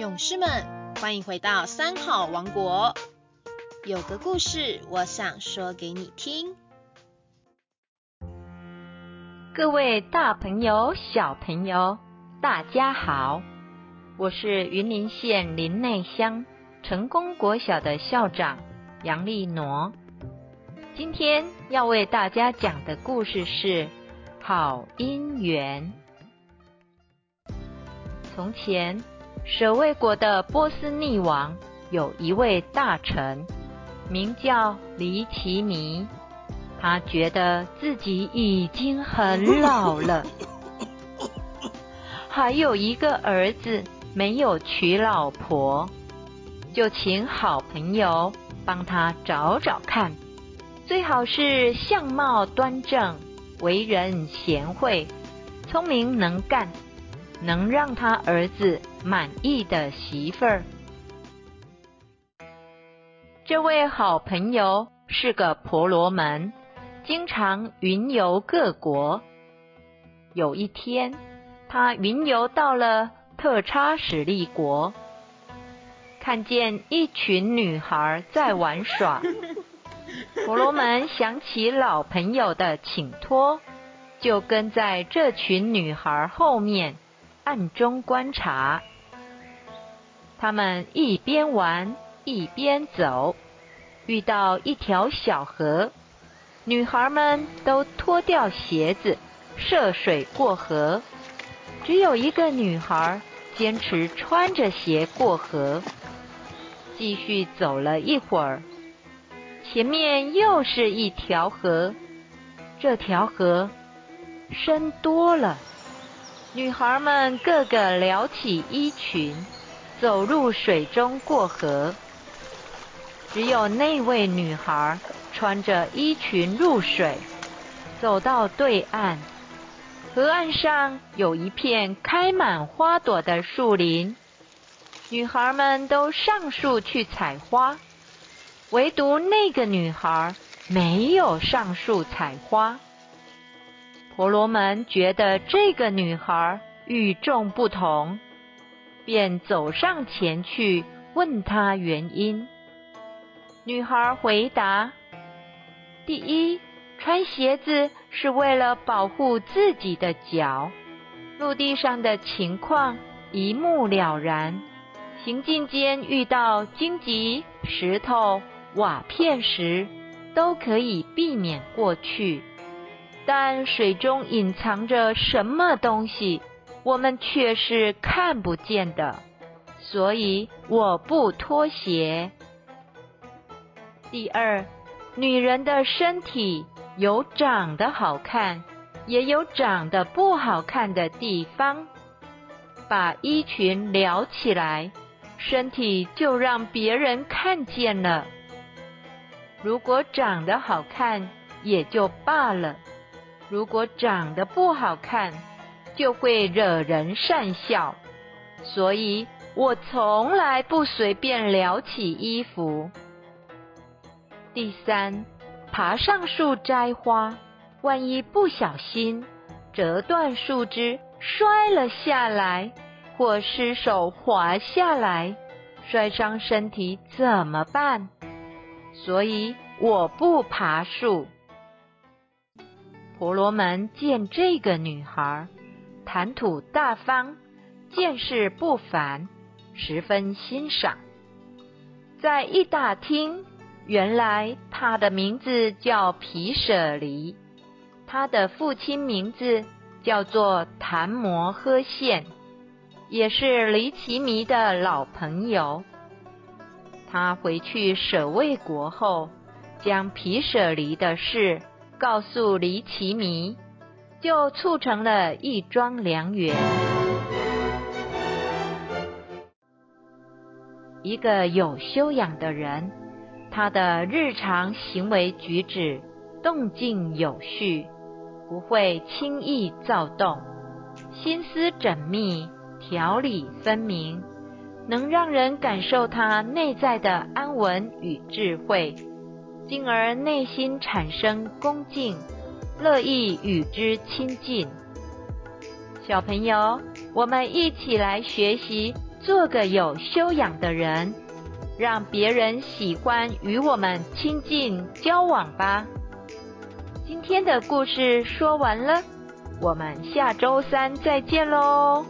勇士们，欢迎回到三好王国。有个故事，我想说给你听。各位大朋友、小朋友，大家好，我是云林县林内乡成功国小的校长杨丽挪。今天要为大家讲的故事是《好姻缘》。从前，舍卫国的波斯匿王有一位大臣，名叫黎奇尼。他觉得自己已经很老了，还有一个儿子没有娶老婆，就请好朋友帮他找找看，最好是相貌端正、为人贤惠、聪明能干。能让他儿子满意的媳妇儿。这位好朋友是个婆罗门，经常云游各国。有一天，他云游到了特差史利国，看见一群女孩在玩耍。婆罗门想起老朋友的请托，就跟在这群女孩后面。暗中观察，他们一边玩一边走，遇到一条小河，女孩们都脱掉鞋子涉水过河，只有一个女孩坚持穿着鞋过河。继续走了一会儿，前面又是一条河，这条河深多了。女孩们个个撩起衣裙，走入水中过河。只有那位女孩穿着衣裙入水，走到对岸。河岸上有一片开满花朵的树林，女孩们都上树去采花，唯独那个女孩没有上树采花。婆罗门觉得这个女孩与众不同，便走上前去问她原因。女孩回答：“第一，穿鞋子是为了保护自己的脚。陆地上的情况一目了然，行进间遇到荆棘、石头、瓦片时，都可以避免过去。”但水中隐藏着什么东西，我们却是看不见的，所以我不脱鞋。第二，女人的身体有长得好看，也有长得不好看的地方。把衣裙撩起来，身体就让别人看见了。如果长得好看，也就罢了。如果长得不好看，就会惹人讪笑，所以我从来不随便撩起衣服。第三，爬上树摘花，万一不小心折断树枝，摔了下来，或失手滑下来，摔伤身体怎么办？所以我不爬树。婆罗门见这个女孩谈吐大方，见识不凡，十分欣赏。在一打听，原来他的名字叫皮舍离，他的父亲名字叫做檀摩诃现，也是离奇迷的老朋友。他回去舍卫国后，将皮舍离的事。告诉离奇迷，就促成了一桩良缘。一个有修养的人，他的日常行为举止动静有序，不会轻易躁动，心思缜密，条理分明，能让人感受他内在的安稳与智慧。进而内心产生恭敬，乐意与之亲近。小朋友，我们一起来学习做个有修养的人，让别人喜欢与我们亲近交往吧。今天的故事说完了，我们下周三再见喽。